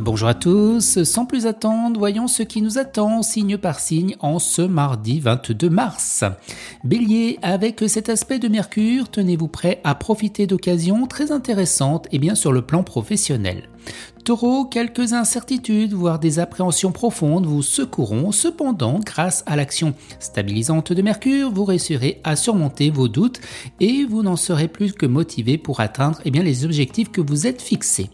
Bonjour à tous, sans plus attendre, voyons ce qui nous attend signe par signe en ce mardi 22 mars. Bélier, avec cet aspect de Mercure, tenez-vous prêt à profiter d'occasions très intéressantes et bien sur le plan professionnel. Taureau, quelques incertitudes, voire des appréhensions profondes vous secourront. Cependant, grâce à l'action stabilisante de Mercure, vous réussirez à surmonter vos doutes et vous n'en serez plus que motivé pour atteindre eh les objectifs que vous êtes fixés.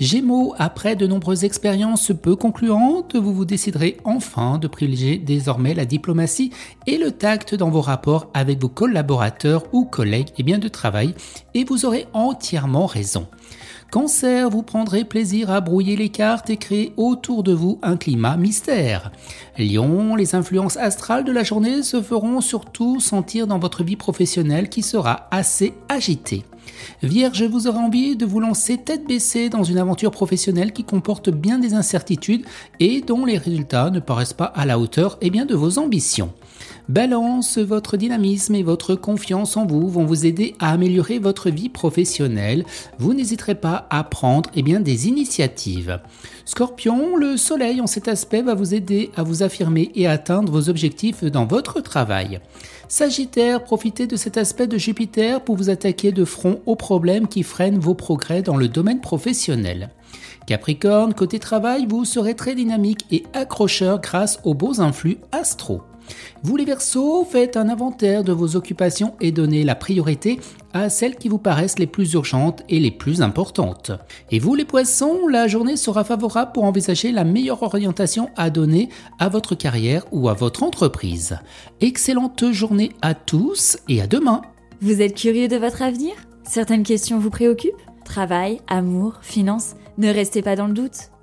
Gémeaux, après de nombreuses expériences peu concluantes, vous vous déciderez enfin de privilégier désormais la diplomatie et le tact dans vos rapports avec vos collaborateurs ou collègues et eh bien, de travail et vous aurez entièrement raison. Cancer, vous prendrez plaisir à brouiller les cartes et créer autour de vous un climat mystère. Lion, les influences astrales de la journée se feront surtout sentir dans votre vie professionnelle qui sera assez agitée. Vierge, vous aurez envie de vous lancer tête baissée dans une aventure professionnelle qui comporte bien des incertitudes et dont les résultats ne paraissent pas à la hauteur eh bien, de vos ambitions. Balance, votre dynamisme et votre confiance en vous vont vous aider à améliorer votre vie professionnelle. Vous n'hésiterez pas à prendre eh bien, des initiatives. Scorpion, le soleil en cet aspect va vous aider à vous affirmer et atteindre vos objectifs dans votre travail. Sagittaire, profitez de cet aspect de Jupiter pour vous attaquer de front aux problèmes qui freinent vos progrès dans le domaine professionnel. Capricorne, côté travail, vous serez très dynamique et accrocheur grâce aux beaux influx astro. Vous les Verseaux, faites un inventaire de vos occupations et donnez la priorité à celles qui vous paraissent les plus urgentes et les plus importantes. Et vous les Poissons, la journée sera favorable pour envisager la meilleure orientation à donner à votre carrière ou à votre entreprise. Excellente journée à tous et à demain. Vous êtes curieux de votre avenir? Certaines questions vous préoccupent? Travail, amour, finances? Ne restez pas dans le doute.